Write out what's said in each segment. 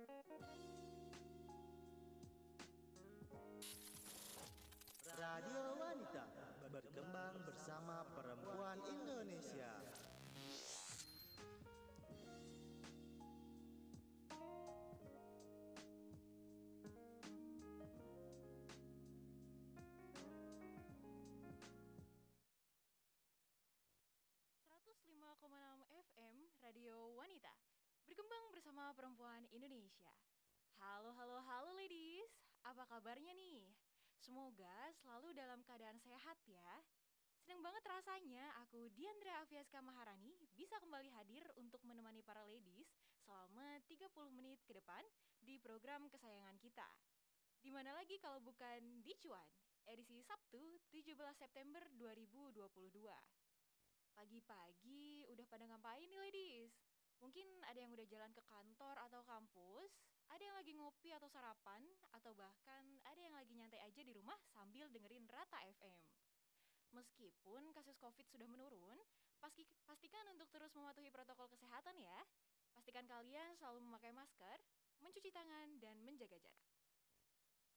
Radio Wanita berkembang bersama perempuan Indonesia. Radio Wanita. Berkembang bersama perempuan Indonesia Halo, halo, halo ladies Apa kabarnya nih? Semoga selalu dalam keadaan sehat ya Senang banget rasanya aku Diandra Afiaska Maharani bisa kembali hadir untuk menemani para ladies selama 30 menit ke depan di program kesayangan kita. Di mana lagi kalau bukan di Cuan, edisi Sabtu 17 September 2022. Pagi-pagi udah pada ngapain nih ladies? Mungkin ada yang udah jalan ke kantor atau kampus, ada yang lagi ngopi atau sarapan, atau bahkan ada yang lagi nyantai aja di rumah sambil dengerin Rata FM. Meskipun kasus COVID sudah menurun, pastikan untuk terus mematuhi protokol kesehatan ya. Pastikan kalian selalu memakai masker, mencuci tangan, dan menjaga jarak.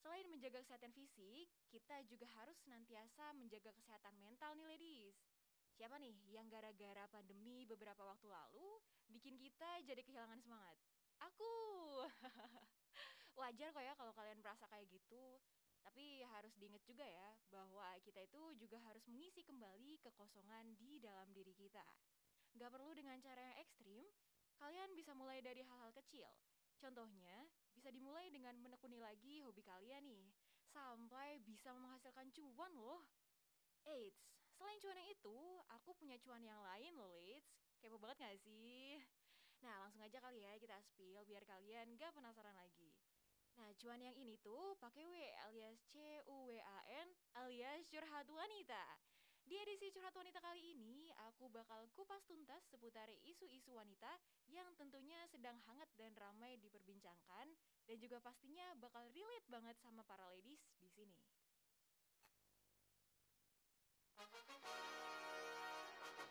Selain menjaga kesehatan fisik, kita juga harus senantiasa menjaga kesehatan mental nih ladies. Siapa nih yang gara-gara pandemi beberapa waktu lalu bikin kita jadi kehilangan semangat? Aku. Wajar kok ya kalau kalian merasa kayak gitu. Tapi harus diingat juga ya bahwa kita itu juga harus mengisi kembali kekosongan di dalam diri kita. Gak perlu dengan cara yang ekstrim, kalian bisa mulai dari hal-hal kecil. Contohnya, bisa dimulai dengan menekuni lagi hobi kalian nih, sampai bisa menghasilkan cuan loh. Eits, selain cuan yang itu, aku punya cuan yang lain loh, Leeds. Kepo banget gak sih? Nah, langsung aja kali ya kita spill biar kalian gak penasaran lagi. Nah, cuan yang ini tuh pakai W alias C U W A N alias curhat wanita. Di edisi curhat wanita kali ini, aku bakal kupas tuntas seputar isu-isu wanita yang tentunya sedang hangat dan ramai diperbincangkan dan juga pastinya bakal relate banget sama para ladies di sini.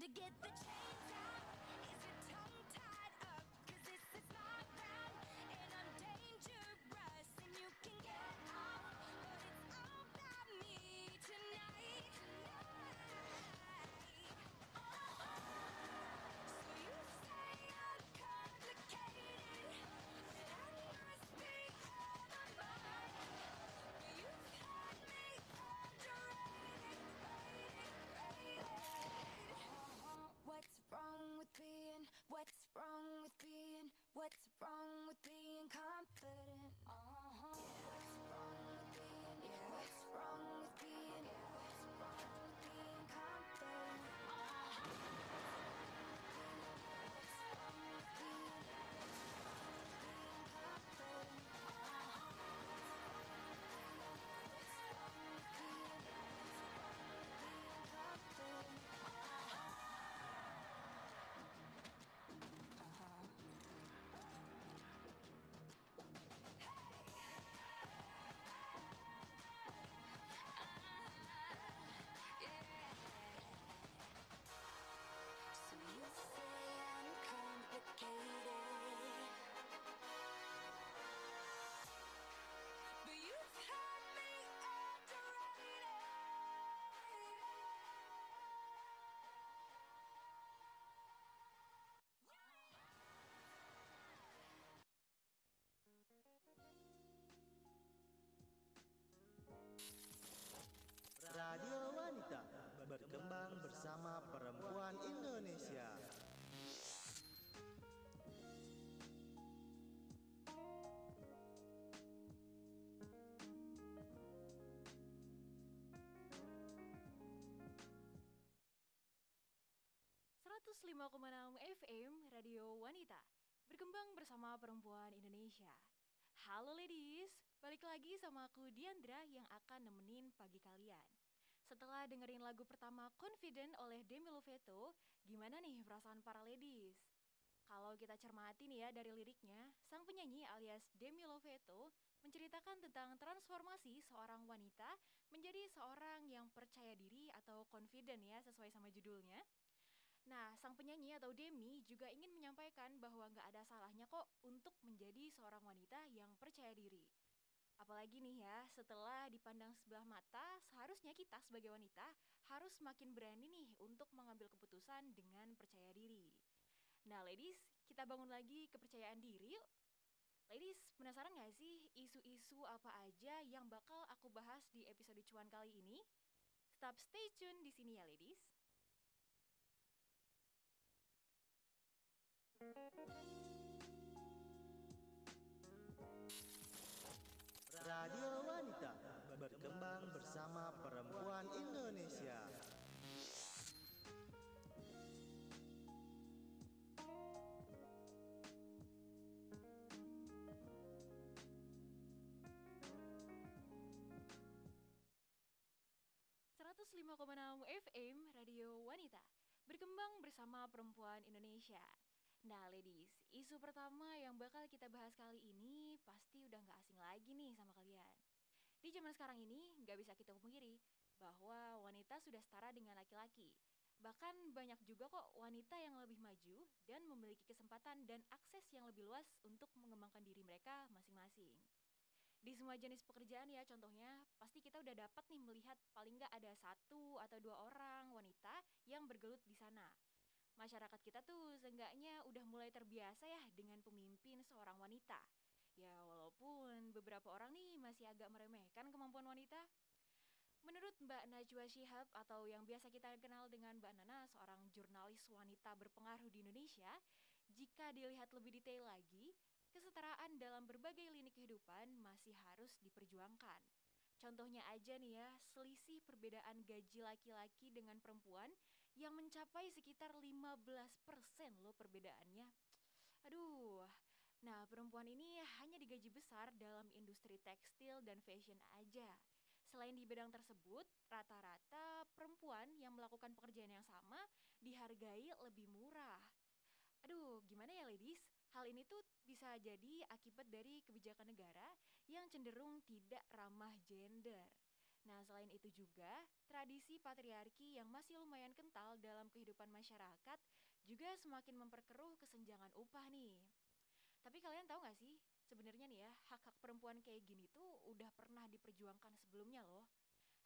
to get the chains Radio Wanita berkembang bersama perempuan Indonesia. Enam FM Radio Wanita Berkembang bersama perempuan Indonesia Halo ladies, balik lagi sama aku Diandra yang akan nemenin pagi kalian Setelah dengerin lagu pertama Confident oleh Demi Lovato Gimana nih perasaan para ladies? Kalau kita cermati nih ya dari liriknya Sang penyanyi alias Demi Lovato menceritakan tentang transformasi seorang wanita menjadi seorang yang percaya diri atau confident ya sesuai sama judulnya. Nah, sang penyanyi atau Demi juga ingin menyampaikan bahwa nggak ada salahnya kok untuk menjadi seorang wanita yang percaya diri. Apalagi nih ya, setelah dipandang sebelah mata, seharusnya kita sebagai wanita harus makin berani nih untuk mengambil keputusan dengan percaya diri. Nah, ladies, kita bangun lagi kepercayaan diri yuk. Ladies, penasaran gak sih isu-isu apa aja yang bakal aku bahas di episode cuan kali ini? Tetap stay tune di sini ya, ladies. Radio Wanita berkembang bersama perempuan Indonesia. FM Radio Wanita Berkembang bersama perempuan Indonesia Nah ladies, isu pertama yang bakal kita bahas kali ini pasti udah gak asing lagi nih sama kalian. Di zaman sekarang ini gak bisa kita pungkiri bahwa wanita sudah setara dengan laki-laki. Bahkan banyak juga kok wanita yang lebih maju dan memiliki kesempatan dan akses yang lebih luas untuk mengembangkan diri mereka masing-masing. Di semua jenis pekerjaan ya contohnya, pasti kita udah dapat nih melihat paling nggak ada satu atau dua orang wanita yang bergelut di sana masyarakat kita tuh seenggaknya udah mulai terbiasa ya dengan pemimpin seorang wanita. Ya walaupun beberapa orang nih masih agak meremehkan kemampuan wanita. Menurut Mbak Najwa Shihab atau yang biasa kita kenal dengan Mbak Nana, seorang jurnalis wanita berpengaruh di Indonesia, jika dilihat lebih detail lagi, kesetaraan dalam berbagai lini kehidupan masih harus diperjuangkan. Contohnya aja nih ya, selisih perbedaan gaji laki-laki dengan perempuan yang mencapai sekitar 15% loh perbedaannya. Aduh, nah perempuan ini hanya digaji besar dalam industri tekstil dan fashion aja. Selain di bidang tersebut, rata-rata perempuan yang melakukan pekerjaan yang sama dihargai lebih murah. Aduh, gimana ya ladies? Hal ini tuh bisa jadi akibat dari kebijakan negara yang cenderung tidak ramah gender. Nah, selain itu juga, tradisi patriarki yang masih lumayan kental dalam kehidupan masyarakat juga semakin memperkeruh kesenjangan upah nih. Tapi kalian tahu gak sih, sebenarnya nih ya, hak-hak perempuan kayak gini tuh udah pernah diperjuangkan sebelumnya loh.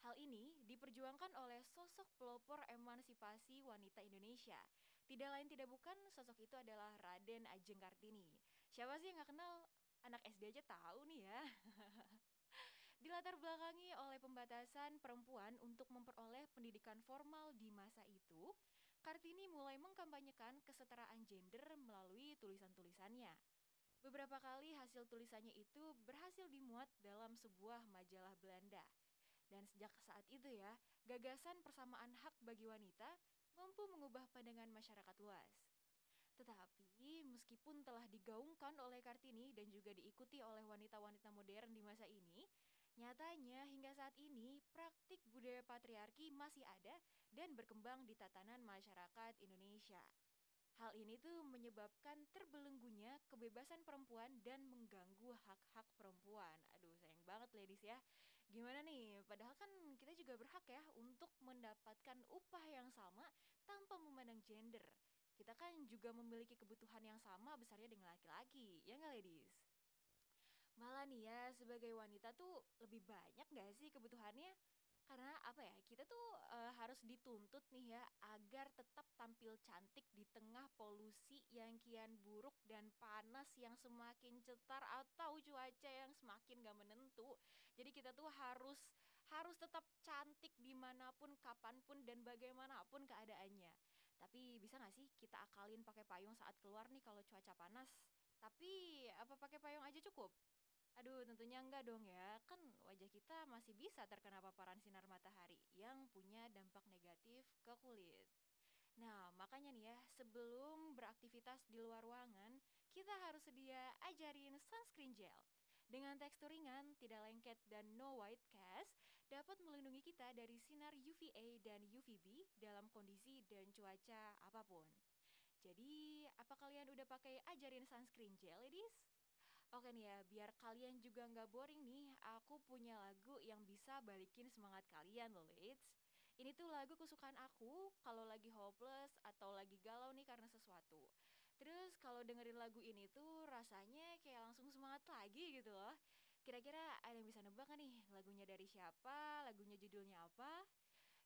Hal ini diperjuangkan oleh sosok pelopor emansipasi wanita Indonesia. Tidak lain tidak bukan, sosok itu adalah Raden Ajeng Kartini. Siapa sih yang gak kenal? Anak SD aja tahu nih ya. Dilatar belakangi oleh pembatasan perempuan untuk memperoleh pendidikan formal di masa itu, Kartini mulai mengkampanyekan kesetaraan gender melalui tulisan-tulisannya. Beberapa kali hasil tulisannya itu berhasil dimuat dalam sebuah majalah Belanda. Dan sejak saat itu ya, gagasan persamaan hak bagi wanita mampu mengubah pandangan masyarakat luas. Tetapi meskipun telah digaungkan oleh Kartini dan juga diikuti oleh wanita-wanita modern di masa ini, Nyatanya hingga saat ini praktik budaya patriarki masih ada dan berkembang di tatanan masyarakat Indonesia. Hal ini tuh menyebabkan terbelenggunya kebebasan perempuan dan mengganggu hak-hak perempuan. Aduh, sayang banget ladies ya. Gimana nih? Padahal kan kita juga berhak ya untuk mendapatkan upah yang sama tanpa memandang gender. Kita kan juga memiliki kebutuhan yang sama besarnya dengan laki-laki, ya nggak ladies? Malah nih ya, sebagai wanita tuh lebih banyak gak sih kebutuhannya? Karena apa ya? Kita tuh eh, harus dituntut nih ya agar tetap tampil cantik di tengah polusi yang kian buruk dan panas yang semakin cetar atau cuaca yang semakin gak menentu. Jadi kita tuh harus harus tetap cantik di mana pun, kapan pun dan bagaimanapun keadaannya. Tapi bisa gak sih kita akalin pakai payung saat keluar nih kalau cuaca panas? Tapi apa pakai payung aja cukup? Aduh, tentunya enggak dong ya. Kan wajah kita masih bisa terkena paparan sinar matahari yang punya dampak negatif ke kulit. Nah, makanya nih ya, sebelum beraktivitas di luar ruangan, kita harus sedia ajarin sunscreen gel. Dengan tekstur ringan, tidak lengket, dan no white cast, dapat melindungi kita dari sinar UVA dan UVB dalam kondisi dan cuaca apa pun. Jadi, apa kalian udah pakai ajarin sunscreen gel, ladies? Oke nih ya, biar kalian juga nggak boring nih, aku punya lagu yang bisa balikin semangat kalian loh, Leeds. Ini tuh lagu kesukaan aku kalau lagi hopeless atau lagi galau nih karena sesuatu. Terus kalau dengerin lagu ini tuh rasanya kayak langsung semangat lagi gitu loh. Kira-kira ada yang bisa nebak nih lagunya dari siapa, lagunya judulnya apa?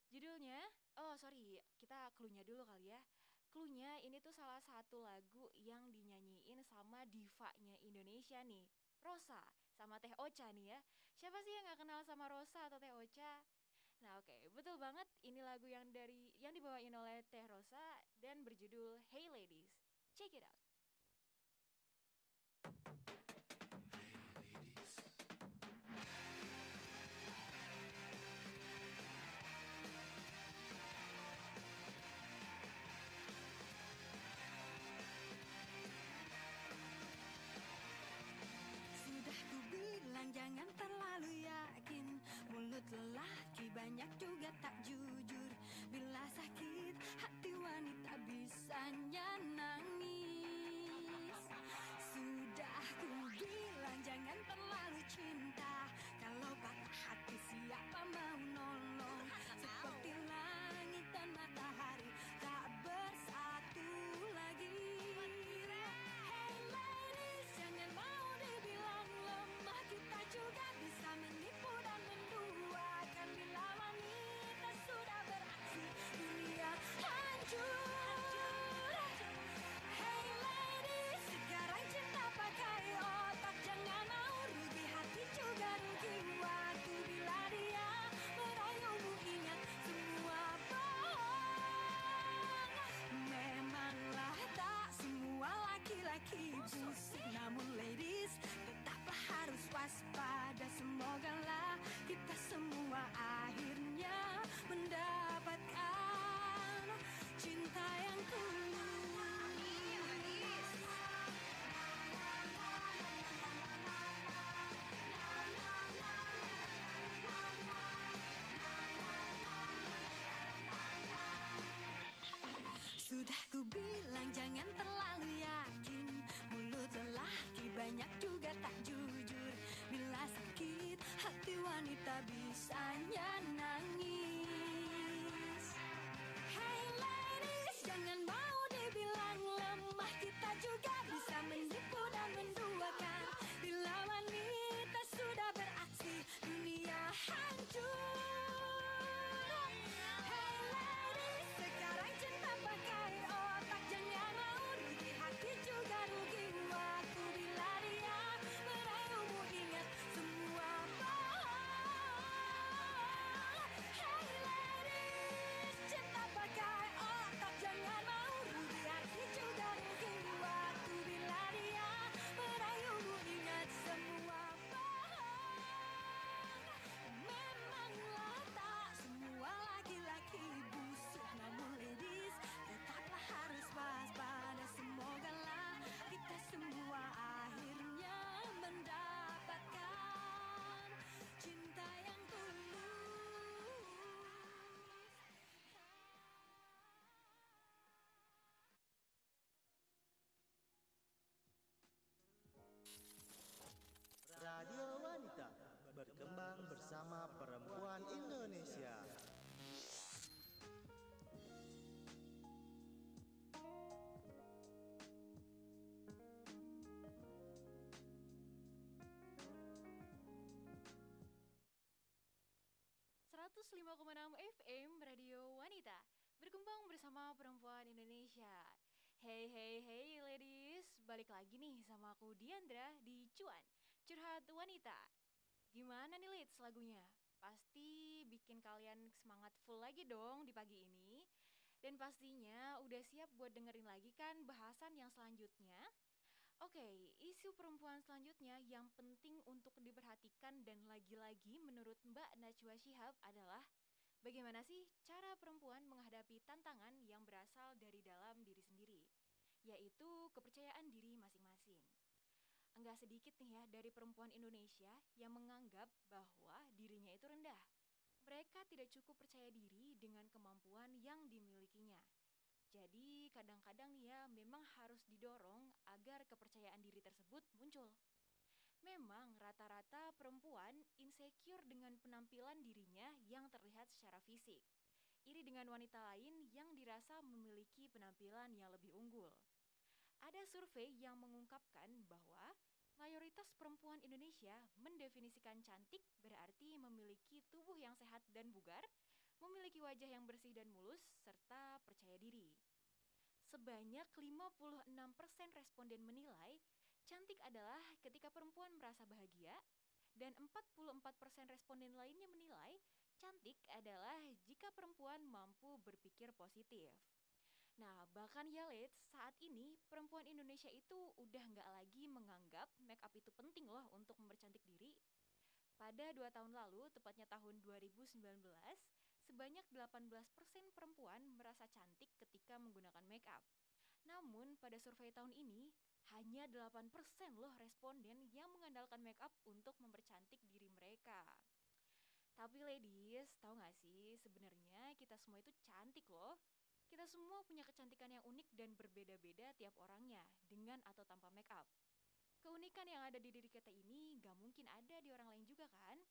Judulnya, oh sorry, kita cluenya dulu kali ya. Cluenya ini tuh salah satu lagu yang dinyanyiin sama divanya Indonesia nih, Rosa sama Teh Ocha nih ya. Siapa sih yang nggak kenal sama Rosa atau Teh Ocha? Nah oke, betul banget. Ini lagu yang dari yang dibawain oleh Teh Rosa dan berjudul Hey Ladies. Check it out. Lelaki Sudah ku bilang jangan terlalu yakin Mulut lelaki banyak juga tak jujur. Bila sakit hati wanita bisanya nangis. Hey ladies jangan mau dibilang lemah Kita juga bersama perempuan Indonesia. 105,6 FM Radio Wanita Berkembang bersama perempuan Indonesia Hey hey hey ladies Balik lagi nih sama aku Diandra di Cuan Curhat Wanita Gimana nih Lids lagunya? Pasti bikin kalian semangat full lagi dong di pagi ini Dan pastinya udah siap buat dengerin lagi kan bahasan yang selanjutnya Oke, isu perempuan selanjutnya yang penting untuk diperhatikan dan lagi-lagi menurut Mbak Najwa Shihab adalah bagaimana sih cara perempuan menghadapi tantangan yang berasal dari dalam diri sendiri, yaitu kepercayaan diri masing-masing. Enggak sedikit nih ya dari perempuan Indonesia yang menganggap bahwa dirinya itu rendah. Mereka tidak cukup percaya diri dengan kemampuan yang dimilikinya. Jadi kadang-kadang nih ya memang harus didorong agar kepercayaan diri tersebut muncul. Memang rata-rata perempuan insecure dengan penampilan dirinya yang terlihat secara fisik. Iri dengan wanita lain yang dirasa memiliki penampilan yang lebih unggul. Ada survei yang mengungkapkan bahwa mayoritas perempuan Indonesia mendefinisikan cantik berarti memiliki tubuh yang sehat dan bugar, memiliki wajah yang bersih dan mulus, serta percaya diri. Sebanyak 56% responden menilai cantik adalah ketika perempuan merasa bahagia dan 44% responden lainnya menilai cantik adalah jika perempuan mampu berpikir positif. Nah, bahkan ya Lid, saat ini perempuan Indonesia itu udah nggak lagi menganggap make up itu penting loh untuk mempercantik diri. Pada dua tahun lalu, tepatnya tahun 2019, sebanyak 18% perempuan merasa cantik ketika menggunakan make up. Namun, pada survei tahun ini, hanya 8% loh responden yang mengandalkan make up untuk mempercantik diri mereka. Tapi ladies, tahu gak sih, sebenarnya kita semua itu cantik loh. Kita semua punya kecantikan yang unik dan berbeda-beda tiap orangnya, dengan atau tanpa make up. Keunikan yang ada di diri kita ini gak mungkin ada di orang lain juga kan?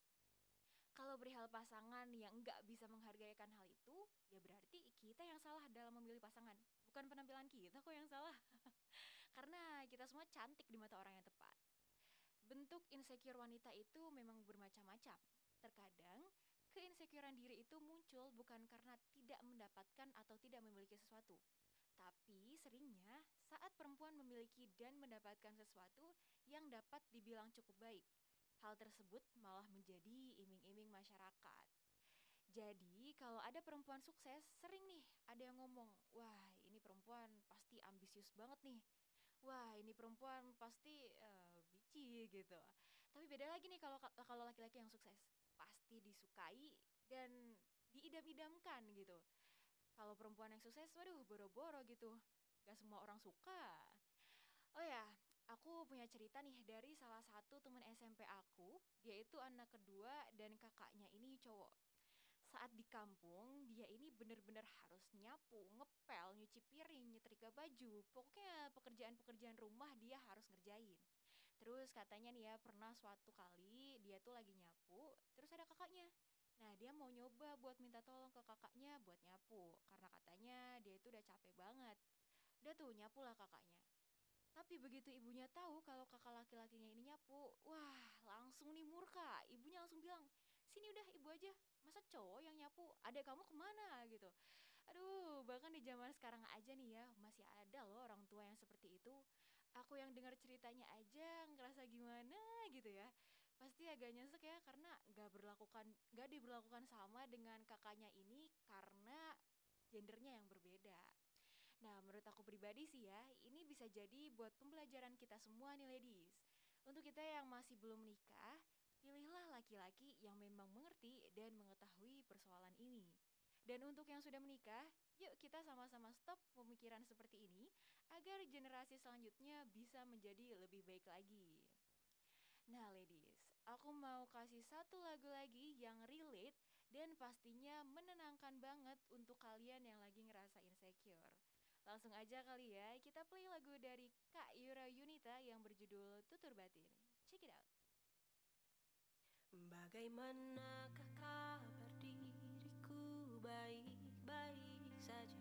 Kalau perihal pasangan yang nggak bisa menghargaikan hal itu, ya berarti kita yang salah dalam memilih pasangan, bukan penampilan kita kok yang salah. Karena kita semua cantik di mata orang yang tepat. Bentuk insecure wanita itu memang bermacam-macam. Terkadang, keinsecurean diri itu muncul bukan karena tidak mendapatkan atau tidak memiliki sesuatu, tapi seringnya saat perempuan memiliki dan mendapatkan sesuatu yang dapat dibilang cukup baik. Hal tersebut malah menjadi iming-iming masyarakat. Jadi, kalau ada perempuan sukses, sering nih ada yang ngomong, "Wah, ini perempuan pasti ambisius banget nih." Wah, ini perempuan pasti eh, bici gitu. Tapi beda lagi nih kalau kalau laki-laki disukai dan diidam-idamkan gitu. Kalau perempuan yang sukses, waduh boro-boro gitu. Gak semua orang suka. Oh ya, aku punya cerita nih dari salah satu teman SMP aku. Dia itu anak kedua dan kakaknya ini cowok. Saat di kampung, dia ini bener-bener harus nyapu, ngepel, nyuci piring, nyetrika baju. Pokoknya pekerjaan-pekerjaan rumah dia harus ngerjain. Terus katanya nih ya, pernah suatu kali dia tuh lagi nyapu, terus ada kakaknya. Nah, dia mau nyoba buat minta tolong ke kakaknya buat nyapu. Karena katanya dia itu udah capek banget. Udah tuh nyapu lah kakaknya. Tapi begitu ibunya tahu kalau kakak laki-lakinya ini nyapu, wah langsung nih murka. Ibunya langsung bilang, sini udah ibu aja. Masa cowok yang nyapu, adek kamu ke mana gitu. Aduh, bahkan di zaman sekarang aja nih ya, masih ada loh orang tua yang seperti itu. Aku yang dengar ceritanya aja ngerasa gimana gitu ya. Pasti agak nyesek ya karena gak berlakukan, gak diberlakukan sama dengan kakaknya ini karena gendernya yang berbeda. Nah, menurut aku pribadi sih ya, ini bisa jadi buat pembelajaran kita semua nih ladies. Untuk kita yang masih belum menikah, pilihlah laki-laki yang memang mengerti dan mengetahui persoalan ini. Dan untuk yang sudah menikah, yuk kita sama-sama stop pemikiran seperti ini agar generasi selanjutnya bisa menjadi lebih baik lagi. Nah, ladies, aku mau kasih satu lagu lagi yang relate dan pastinya menenangkan banget untuk kalian yang lagi ngerasa insecure. Langsung aja kali ya, kita play lagu dari Kak Yura Yunita yang berjudul Tutur Batin. Check it out. Bagaimanakah kabar diriku baik-baik saja.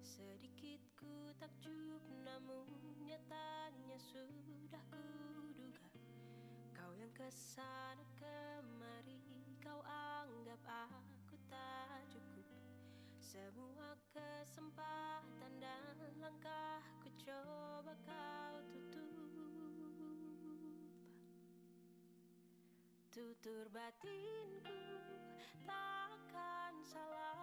Sedikit ku takjub namun nyatanya sudah kuduga Kau yang ke sana kemari kau anggap aku Semua kesempatan dan langkahku coba kau tutup. Tutur batinku takkan salah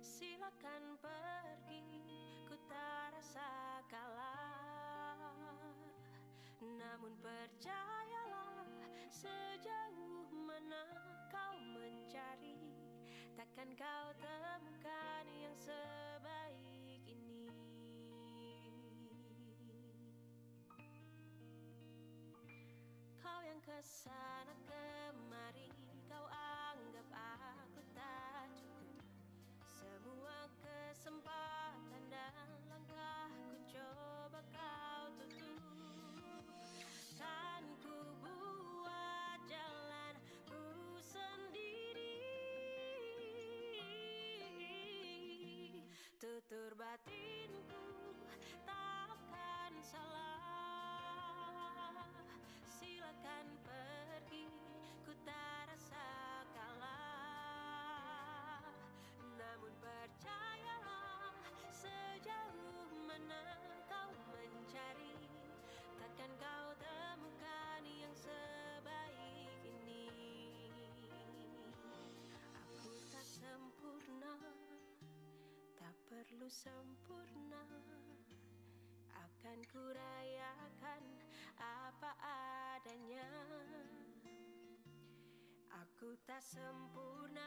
Silakan pergi ku tak rasa kalah. Namun percayalah sejauh mana kau mencari Takkan kau temukan yang sebaik ini. Kau yang ke sana Tutur batinku takkan salah. Silakan Perlu sempurna. Akan kurayakan apa adanya. Aku tak sempurna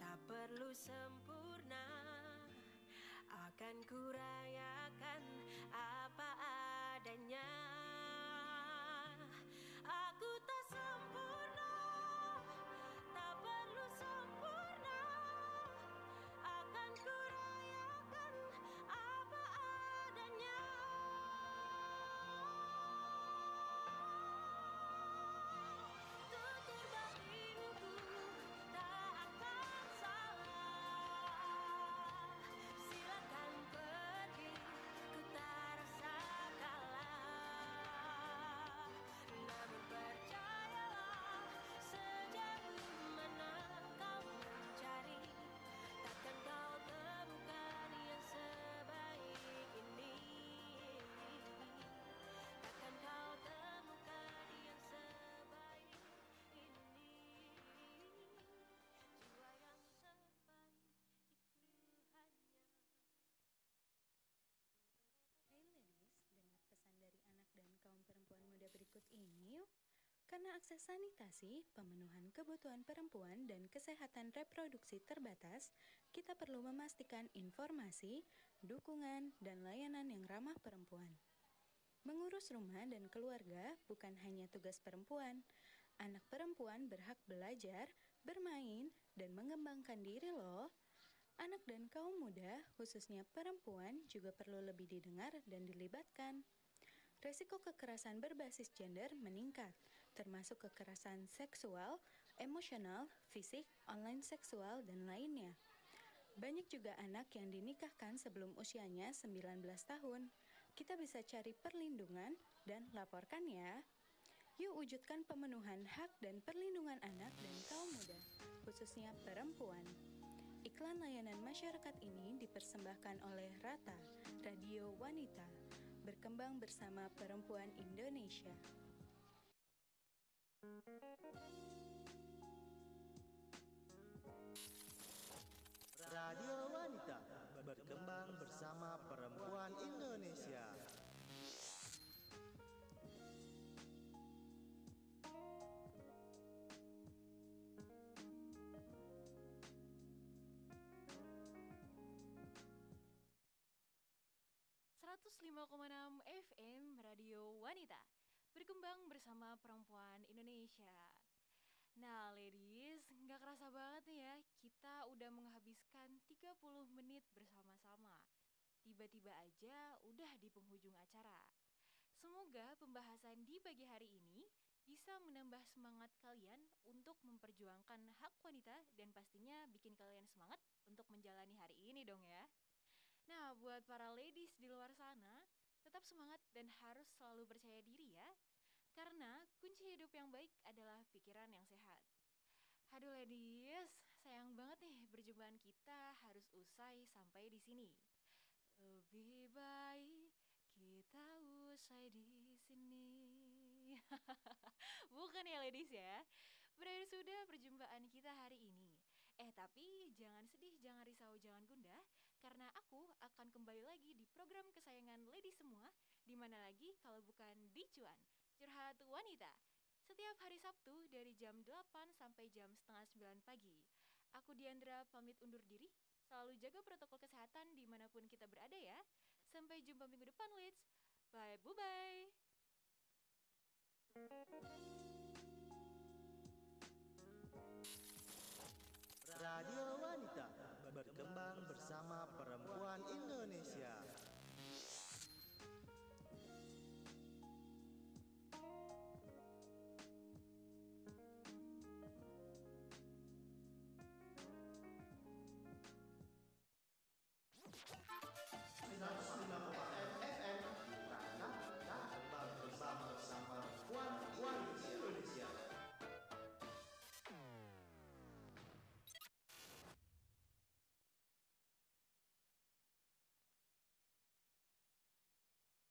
Tak perlu sempurna. Akan kurayakan apa adanya. Aku tak sempurna Karena akses sanitasi, pemenuhan kebutuhan perempuan dan kesehatan reproduksi terbatas, kita perlu memastikan informasi, dukungan, dan layanan yang ramah perempuan. Mengurus rumah dan keluarga bukan hanya tugas perempuan. Anak perempuan berhak belajar, bermain, dan mengembangkan diri loh. Anak dan kaum muda, khususnya perempuan, juga perlu lebih didengar dan dilibatkan. Resiko kekerasan berbasis gender meningkat, termasuk kekerasan seksual, emosional, fisik, online seksual, dan lainnya. Banyak juga anak yang dinikahkan sebelum usianya 19 tahun. Kita bisa cari perlindungan dan laporkan ya. Yuk wujudkan pemenuhan hak dan perlindungan anak dan kaum muda, khususnya perempuan. Iklan layanan masyarakat ini dipersembahkan oleh Rata, Radio Wanita, berkembang bersama perempuan Indonesia. Radio Wanita berkembang bersama perempuan Indonesia. FM Radio Wanita Berkembang bersama perempuan Indonesia. Nah ladies, nggak kerasa banget nih ya Kita udah menghabiskan 30 menit bersama-sama. Tiba-tiba aja udah di penghujung acara. Semoga pembahasan di pagi hari ini bisa menambah semangat kalian untuk memperjuangkan hak wanita dan pastinya bikin kalian semangat untuk menjalani hari ini dong ya. Nah, buat para ladies di luar sana, tetap semangat dan harus selalu percaya diri ya. Karena kunci hidup yang baik adalah pikiran yang sehat. Aduh ladies, sayang banget nih perjumpaan kita harus usai sampai di sini. Lebih baik kita usai di sini. Bukan ya ladies ya. Berakhir sudah perjumpaan kita hari ini. Eh tapi jangan sedih, jangan risau, jangan gundah karena aku akan kembali lagi di program kesayangan ladies semua di mana lagi kalau bukan di Cuan, Curhat Wanita. Setiap hari Sabtu dari jam 8 sampai jam setengah 9 pagi. Aku Diandra pamit undur diri. Selalu jaga protokol kesehatan di mana pun kita berada ya. Sampai jumpa minggu depan, Leads. Bye, bye. Radio Wanita berkembang bersama perempuan Indonesia.